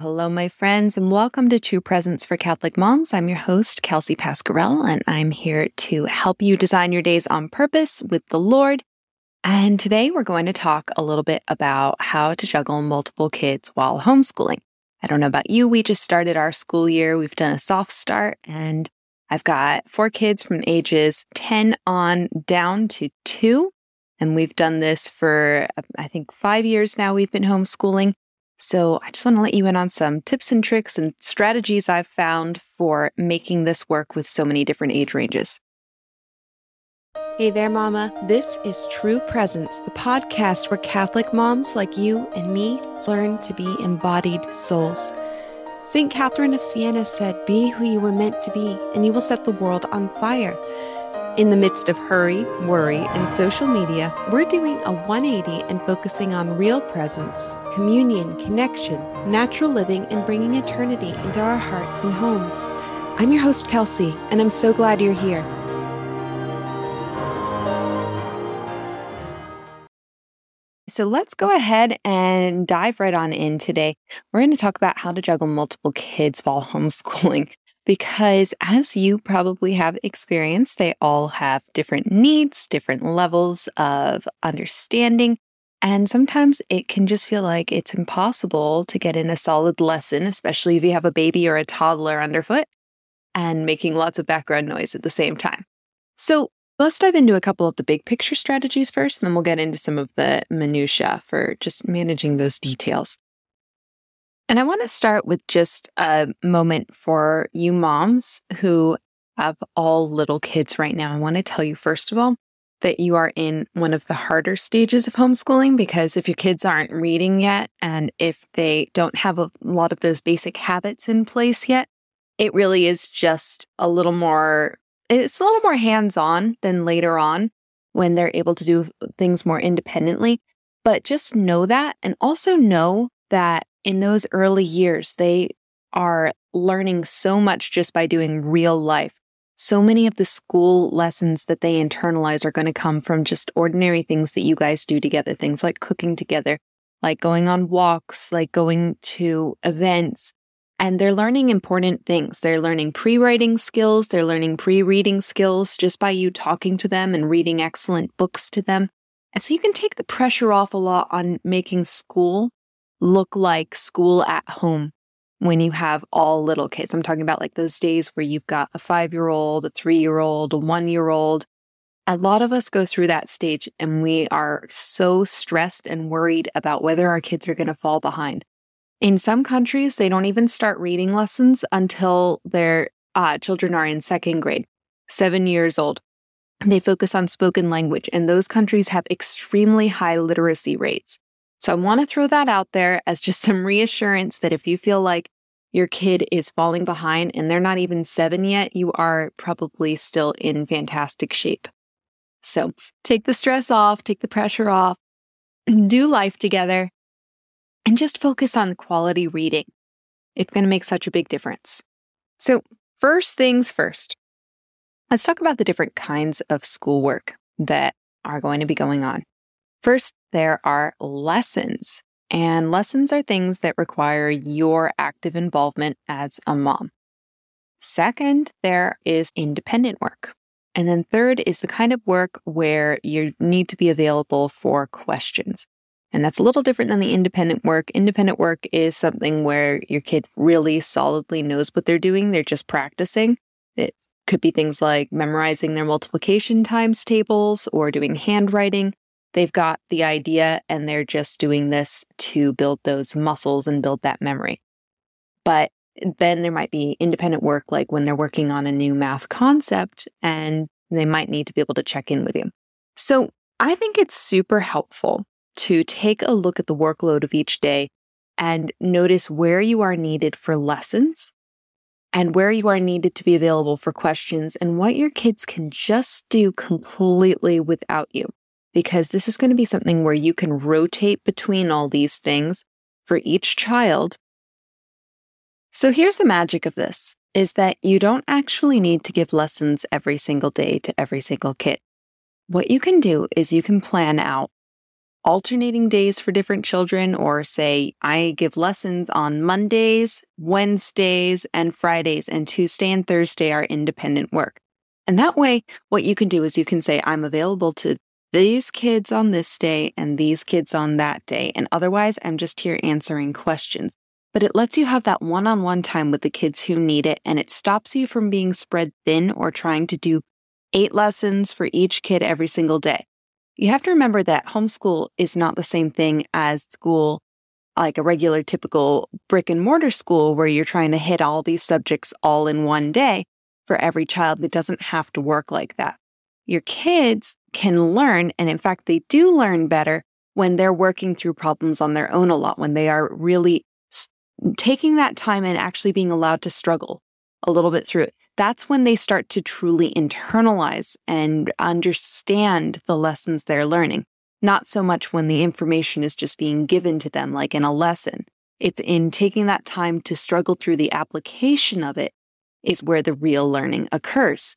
Hello, my friends, and welcome to True Presence for Catholic Moms. I'm your host, Kelsey Pascarell, and I'm here to help you design your days on purpose with the Lord. And today we're going to talk a little bit about how to juggle multiple kids while homeschooling. I don't know about you, we just started our school year. We've done a soft start, and I've got four kids from ages 10 on down to two. And we've done this for, I think, five years now. We've been homeschooling. So I just want to let you in on some tips and tricks and strategies I've found for making this work with so many different age ranges. Hey there, Mama. This is True Presence, the podcast where Catholic moms like you and me learn to be embodied souls. St. Catherine of Siena said, Be who you were meant to be, and you will set the world on fire. In the midst of hurry, worry, and social media, we're doing a 180 and focusing on real presence, communion, connection, natural living, and bringing eternity into our hearts and homes. I'm your host, Kelsey, and I'm so glad you're here. So let's go ahead and dive right on in today. We're going to talk about how to juggle multiple kids while homeschooling because as you probably have experienced, they all have different needs, different levels of understanding. And sometimes it can just feel like it's impossible to get in a solid lesson, especially if you have a baby or a toddler underfoot and making lots of background noise at the same time. So let's dive into a couple of the big picture strategies first, and then we'll get into some of the minutiae for just managing those details. And I want to start with just a moment for you moms who have all little kids right now. I want to tell you, first of all, that you are in one of the harder stages of homeschooling because if your kids aren't reading yet and if they don't have a lot of those basic habits in place yet, it really is just a little more, it's a little more hands on than later on when they're able to do things more independently. But just know that and also know that in those early years, they are learning so much just by doing real life. So many of the school lessons that they internalize are going to come from just ordinary things that you guys do together, things like cooking together, like going on walks, like going to events. And they're learning important things. They're learning pre writing skills, they're learning pre reading skills just by you talking to them and reading excellent books to them. And so you can take the pressure off a lot on making school look like school at home when you have all little kids. I'm talking about like those days where you've got a five year old, a three year old, a one year old. A lot of us go through that stage and we are so stressed and worried about whether our kids are going to fall behind. In some countries, they don't even start reading lessons until their uh, children are in second grade, seven years old. They focus on spoken language, and those countries have extremely high literacy rates. So I want to throw that out there as just some reassurance that if you feel like your kid is falling behind and they're not even seven yet, you are probably still in fantastic shape. So take the stress off, take the pressure off, do life together, and just focus on quality reading. It's going to make such a big difference. So, first things first, let's talk about the different kinds of schoolwork that are going to be going on. First, there are lessons, and lessons are things that require your active involvement as a mom. Second, there is independent work. And then third is the kind of work where you need to be available for questions. And that's a little different than the independent work. Independent work is something where your kid really solidly knows what they're doing. They're just practicing. It could be things like memorizing their multiplication times tables or doing handwriting. They've got the idea and they're just doing this to build those muscles and build that memory. But then there might be independent work, like when they're working on a new math concept and they might need to be able to check in with you. So I think it's super helpful to take a look at the workload of each day and notice where you are needed for lessons and where you are needed to be available for questions and what your kids can just do completely without you because this is going to be something where you can rotate between all these things for each child. So here's the magic of this is that you don't actually need to give lessons every single day to every single kid. What you can do is you can plan out alternating days for different children, or say I give lessons on Mondays, Wednesdays, and Fridays, and Tuesday and Thursday are independent work. And that way, what you can do is you can say, I'm available to these kids on this day and these kids on that day. And otherwise, I'm just here answering questions. But it lets you have that one on one time with the kids who need it. And it stops you from being spread thin or trying to do eight lessons for each kid every single day. You have to remember that homeschool is not the same thing as school, like a regular typical brick and mortar school where you're trying to hit all these subjects all in one day for every child. It doesn't have to work like that. Your kids can learn, and in fact, they do learn better when they're working through problems on their own a lot, when they are really taking that time and actually being allowed to struggle a little bit through it that's when they start to truly internalize and understand the lessons they're learning. Not so much when the information is just being given to them, like in a lesson. It's in taking that time to struggle through the application of it is where the real learning occurs.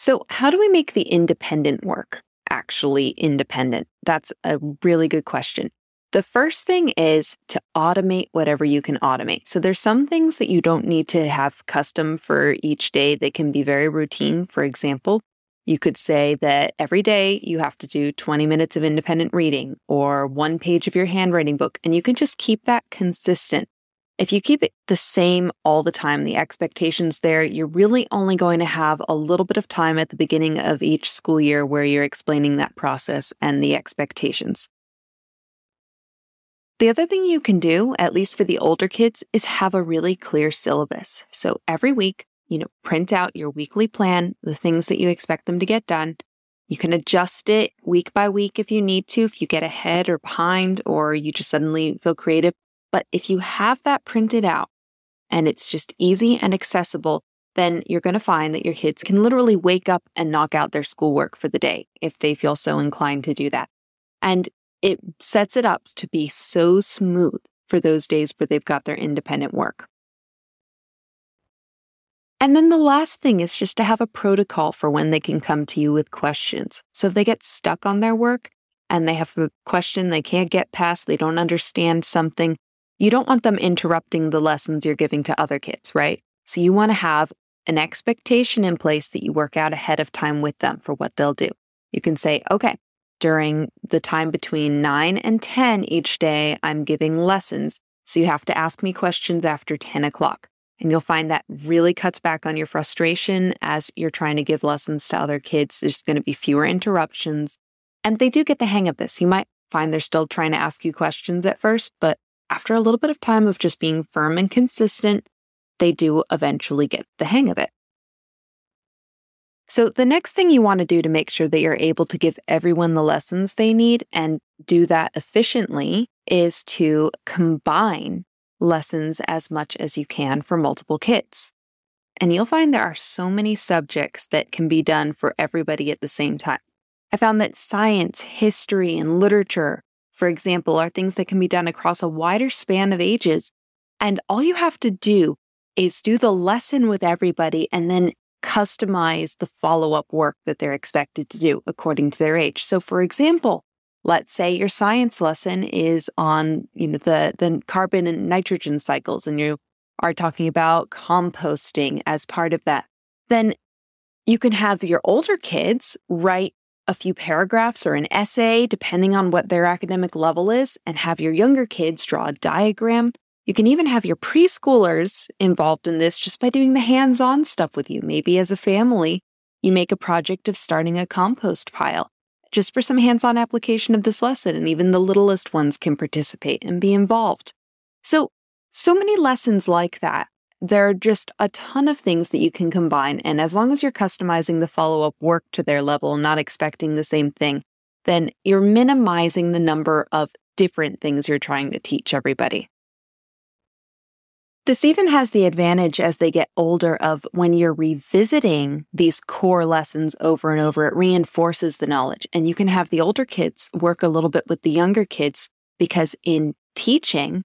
So, how do we make the independent work actually independent? That's a really good question. The first thing is to automate whatever you can automate. So there's some things that you don't need to have custom for each day that can be very routine. For example, you could say that every day you have to do 20 minutes of independent reading or one page of your handwriting book, and you can just keep that consistent. If you keep it the same all the time, the expectations there, you're really only going to have a little bit of time at the beginning of each school year where you're explaining that process and the expectations. The other thing you can do, at least for the older kids, is have a really clear syllabus. So every week, you know, print out your weekly plan, the things that you expect them to get done. You can adjust it week by week if you need to, if you get ahead or behind, or you just suddenly feel creative. But if you have that printed out and it's just easy and accessible, then you're going to find that your kids can literally wake up and knock out their schoolwork for the day if they feel so inclined to do that. And it sets it up to be so smooth for those days where they've got their independent work. And then the last thing is just to have a protocol for when they can come to you with questions. So if they get stuck on their work and they have a question they can't get past, they don't understand something, you don't want them interrupting the lessons you're giving to other kids, right? So you want to have an expectation in place that you work out ahead of time with them for what they'll do. You can say, okay, during the time between 9 and 10 each day, I'm giving lessons. So you have to ask me questions after 10 o'clock. And you'll find that really cuts back on your frustration as you're trying to give lessons to other kids. There's going to be fewer interruptions. And they do get the hang of this. You might find they're still trying to ask you questions at first, but after a little bit of time of just being firm and consistent, they do eventually get the hang of it. So, the next thing you want to do to make sure that you're able to give everyone the lessons they need and do that efficiently is to combine lessons as much as you can for multiple kids. And you'll find there are so many subjects that can be done for everybody at the same time. I found that science, history, and literature, for example, are things that can be done across a wider span of ages. And all you have to do is do the lesson with everybody and then customize the follow up work that they're expected to do according to their age. So, for example, let's say your science lesson is on you know the the carbon and nitrogen cycles and you are talking about composting as part of that then you can have your older kids write a few paragraphs or an essay depending on what their academic level is and have your younger kids draw a diagram you can even have your preschoolers involved in this just by doing the hands on stuff with you. Maybe as a family, you make a project of starting a compost pile just for some hands on application of this lesson, and even the littlest ones can participate and be involved. So, so many lessons like that. There are just a ton of things that you can combine. And as long as you're customizing the follow up work to their level, not expecting the same thing, then you're minimizing the number of different things you're trying to teach everybody. This even has the advantage as they get older of when you're revisiting these core lessons over and over, it reinforces the knowledge. And you can have the older kids work a little bit with the younger kids because in teaching,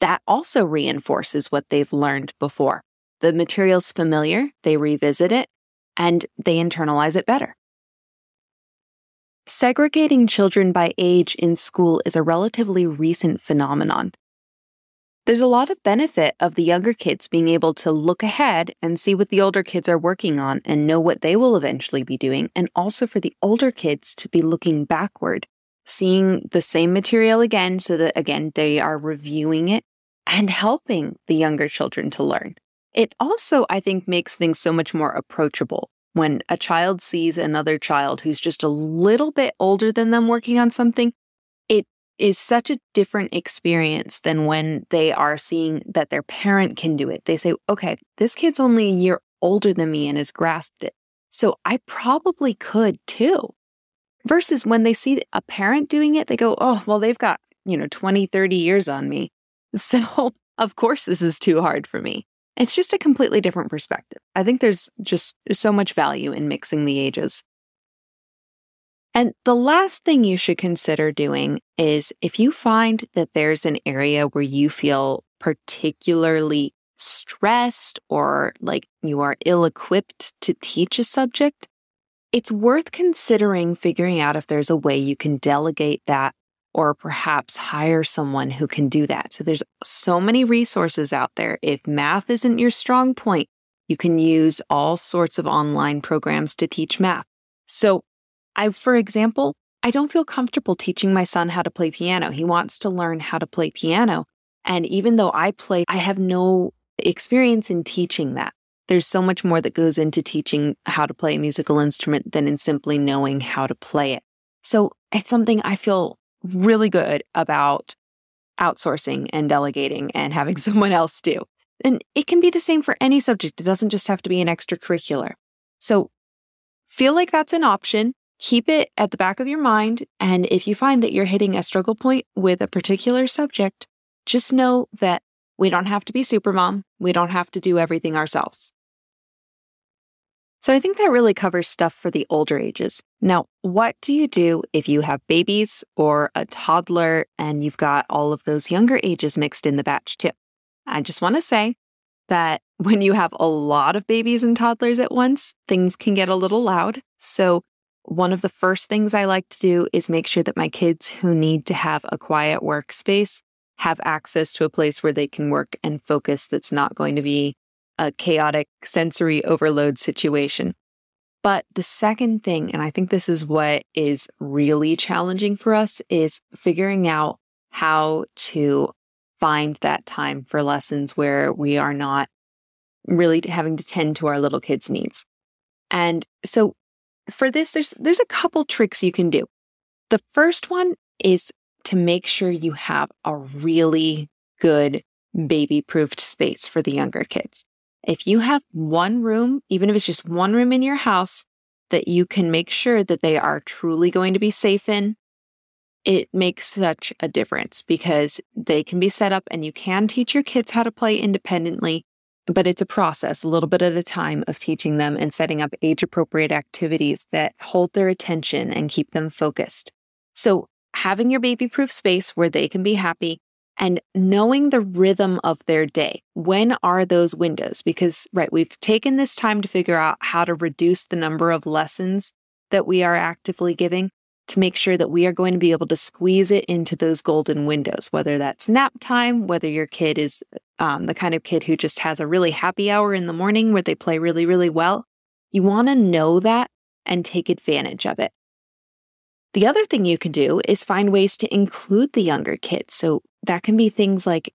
that also reinforces what they've learned before. The material's familiar, they revisit it, and they internalize it better. segregating children by age in school is a relatively recent phenomenon. There's a lot of benefit of the younger kids being able to look ahead and see what the older kids are working on and know what they will eventually be doing, and also for the older kids to be looking backward, seeing the same material again so that again they are reviewing it and helping the younger children to learn. It also, I think, makes things so much more approachable when a child sees another child who's just a little bit older than them working on something, it is such a different experience than when they are seeing that their parent can do it. They say, okay, this kid's only a year older than me and has grasped it. So I probably could too. Versus when they see a parent doing it, they go, oh, well, they've got, you know, 20, 30 years on me. So of course this is too hard for me. It's just a completely different perspective. I think there's just so much value in mixing the ages. And the last thing you should consider doing is if you find that there's an area where you feel particularly stressed or like you are ill equipped to teach a subject, it's worth considering figuring out if there's a way you can delegate that or perhaps hire someone who can do that. So there's so many resources out there. If math isn't your strong point, you can use all sorts of online programs to teach math. So I, for example, I don't feel comfortable teaching my son how to play piano. He wants to learn how to play piano. And even though I play, I have no experience in teaching that. There's so much more that goes into teaching how to play a musical instrument than in simply knowing how to play it. So it's something I feel really good about outsourcing and delegating and having someone else do. And it can be the same for any subject. It doesn't just have to be an extracurricular. So feel like that's an option. Keep it at the back of your mind. And if you find that you're hitting a struggle point with a particular subject, just know that we don't have to be supermom. We don't have to do everything ourselves. So I think that really covers stuff for the older ages. Now, what do you do if you have babies or a toddler and you've got all of those younger ages mixed in the batch too? I just want to say that when you have a lot of babies and toddlers at once, things can get a little loud. So one of the first things I like to do is make sure that my kids who need to have a quiet workspace have access to a place where they can work and focus that's not going to be a chaotic sensory overload situation. But the second thing, and I think this is what is really challenging for us, is figuring out how to find that time for lessons where we are not really having to tend to our little kids' needs. And so for this, there's there's a couple tricks you can do. The first one is to make sure you have a really good baby proofed space for the younger kids. If you have one room, even if it's just one room in your house that you can make sure that they are truly going to be safe in, it makes such a difference because they can be set up and you can teach your kids how to play independently, but it's a process, a little bit at a time of teaching them and setting up age appropriate activities that hold their attention and keep them focused. So having your baby proof space where they can be happy and knowing the rhythm of their day. When are those windows? Because, right, we've taken this time to figure out how to reduce the number of lessons that we are actively giving to make sure that we are going to be able to squeeze it into those golden windows, whether that's nap time, whether your kid is um, the kind of kid who just has a really happy hour in the morning where they play really, really well. You want to know that and take advantage of it. The other thing you can do is find ways to include the younger kids. So that can be things like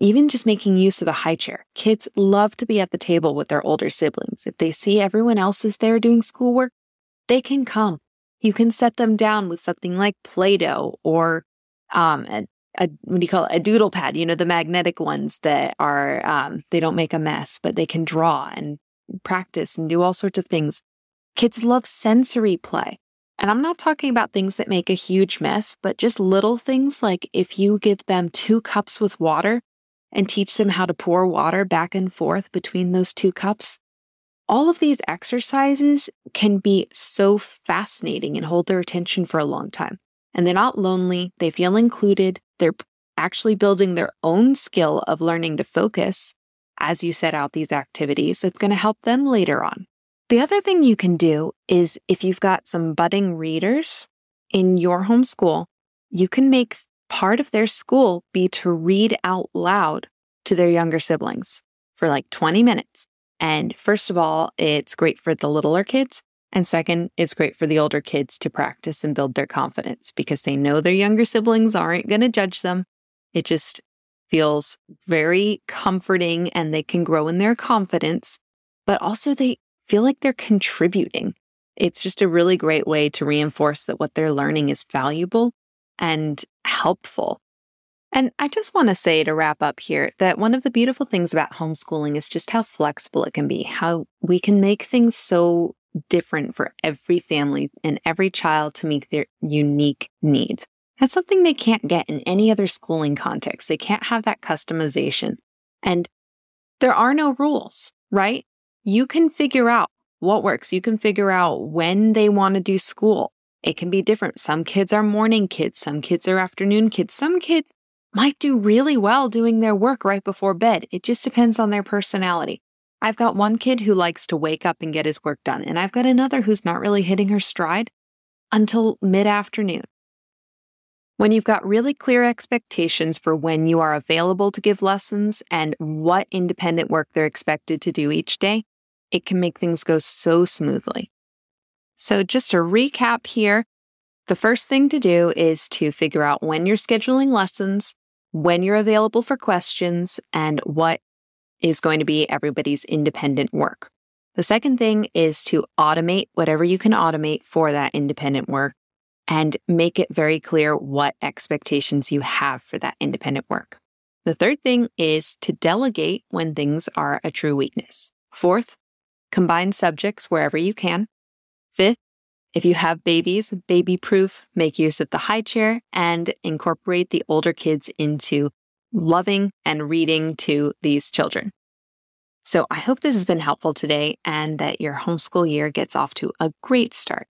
even just making use of the high chair. Kids love to be at the table with their older siblings. If they see everyone else is there doing schoolwork, they can come. You can set them down with something like Play Doh or um, a, a, what do you call it? A doodle pad, you know, the magnetic ones that are, um, they don't make a mess, but they can draw and practice and do all sorts of things. Kids love sensory play. And I'm not talking about things that make a huge mess, but just little things like if you give them two cups with water and teach them how to pour water back and forth between those two cups. All of these exercises can be so fascinating and hold their attention for a long time. And they're not lonely, they feel included, they're actually building their own skill of learning to focus as you set out these activities. It's going to help them later on. The other thing you can do is if you've got some budding readers, in your homeschool, you can make part of their school be to read out loud to their younger siblings for like 20 minutes. And first of all, it's great for the littler kids. And second, it's great for the older kids to practice and build their confidence because they know their younger siblings aren't going to judge them. It just feels very comforting and they can grow in their confidence, but also they feel like they're contributing. It's just a really great way to reinforce that what they're learning is valuable and helpful. And I just want to say to wrap up here that one of the beautiful things about homeschooling is just how flexible it can be, how we can make things so different for every family and every child to meet their unique needs. That's something they can't get in any other schooling context. They can't have that customization. And there are no rules, right? You can figure out what works. You can figure out when they want to do school. It can be different. Some kids are morning kids. Some kids are afternoon kids. Some kids might do really well doing their work right before bed. It just depends on their personality. I've got one kid who likes to wake up and get his work done, and I've got another who's not really hitting her stride until mid afternoon. When you've got really clear expectations for when you are available to give lessons and what independent work they're expected to do each day, it can make things go so smoothly. So, just to recap here, the first thing to do is to figure out when you're scheduling lessons, when you're available for questions, and what is going to be everybody's independent work. The second thing is to automate whatever you can automate for that independent work and make it very clear what expectations you have for that independent work. The third thing is to delegate when things are a true weakness. Fourth, combine subjects wherever you can. Fifth, if you have babies, baby proof, make use of the high chair and incorporate the older kids into loving and reading to these children. So I hope this has been helpful today and that your homeschool year gets off to a great start.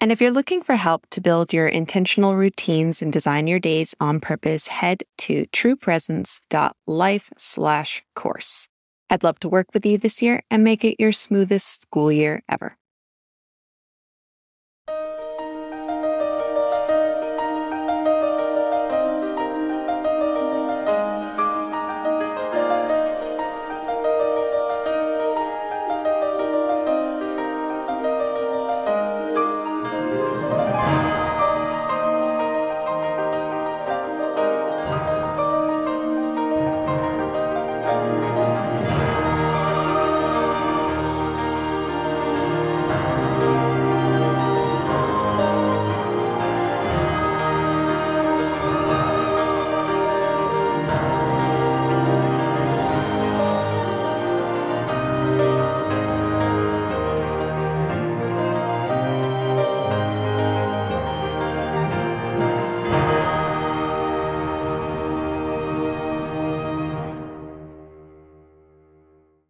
And if you're looking for help to build your intentional routines and design your days on purpose, head to truepresence.life slash course. I'd love to work with you this year and make it your smoothest school year ever.